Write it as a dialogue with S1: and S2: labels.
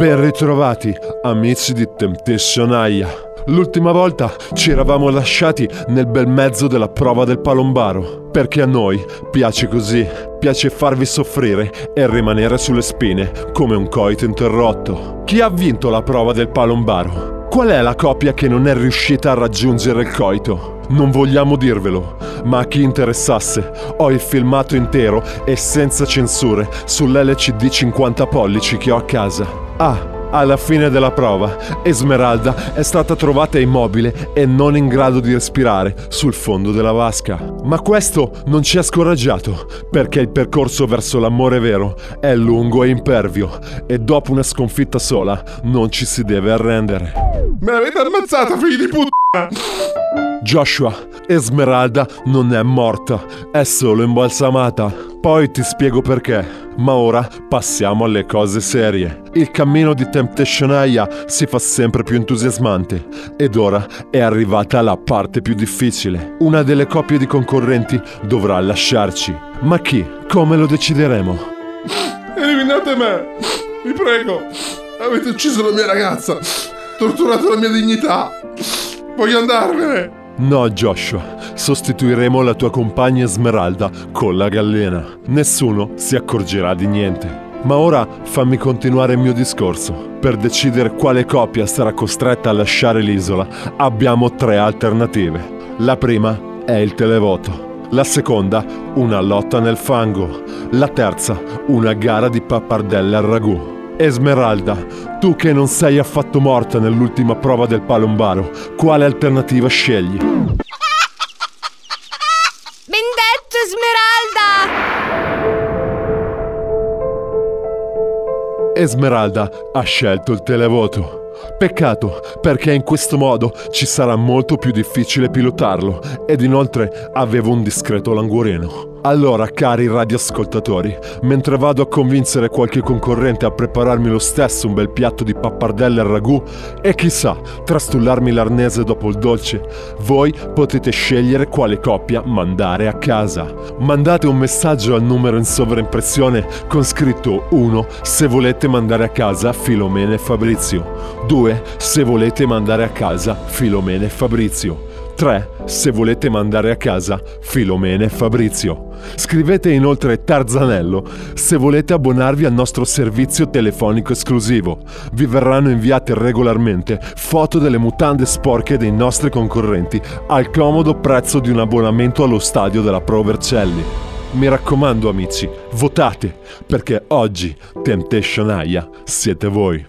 S1: Ben ritrovati, amici di Temptation Aia. L'ultima volta ci eravamo lasciati nel bel mezzo della prova del palombaro, perché a noi piace così, piace farvi soffrire e rimanere sulle spine come un coito interrotto. Chi ha vinto la prova del palombaro? Qual è la coppia che non è riuscita a raggiungere il coito? Non vogliamo dirvelo, ma a chi interessasse, ho il filmato intero e senza censure sull'LCD 50 pollici che ho a casa. Ah, alla fine della prova, Esmeralda è stata trovata immobile e non in grado di respirare sul fondo della vasca. Ma questo non ci ha scoraggiato, perché il percorso verso l'amore vero è lungo e impervio e dopo una sconfitta sola non ci si deve arrendere.
S2: Me l'avete ammazzata, figli di puttana!
S1: Joshua, Esmeralda non è morta, è solo imbalsamata. Poi ti spiego perché. Ma ora passiamo alle cose serie. Il cammino di Temptation Aya si fa sempre più entusiasmante ed ora è arrivata la parte più difficile. Una delle coppie di concorrenti dovrà lasciarci. Ma chi? Come lo decideremo?
S2: Eliminate me! Vi prego! Avete ucciso la mia ragazza! Torturato la mia dignità! Voglio andarmene!
S1: No, Joshua, sostituiremo la tua compagna Esmeralda con la gallina. Nessuno si accorgerà di niente. Ma ora fammi continuare il mio discorso. Per decidere quale coppia sarà costretta a lasciare l'isola, abbiamo tre alternative. La prima è il televoto. La seconda, una lotta nel fango. La terza, una gara di pappardelle al ragù. Esmeralda, tu che non sei affatto morta nell'ultima prova del palombaro, quale alternativa scegli?
S3: Bendetto Esmeralda!
S1: Esmeralda ha scelto il televoto. Peccato, perché in questo modo ci sarà molto più difficile pilotarlo ed inoltre avevo un discreto languoreno. Allora, cari radioascoltatori, mentre vado a convincere qualche concorrente a prepararmi lo stesso un bel piatto di pappardelle al ragù e chissà, trastullarmi l'arnese dopo il dolce, voi potete scegliere quale coppia mandare a casa. Mandate un messaggio al numero in sovraimpressione con scritto 1 se volete mandare a casa Filomena e Fabrizio, 2 se volete mandare a casa Filomena e Fabrizio. 3. Se volete mandare a casa Filomena e Fabrizio. Scrivete inoltre Tarzanello se volete abbonarvi al nostro servizio telefonico esclusivo. Vi verranno inviate regolarmente foto delle mutande sporche dei nostri concorrenti al comodo prezzo di un abbonamento allo stadio della Pro Vercelli. Mi raccomando amici, votate, perché oggi Temptation Aya siete voi.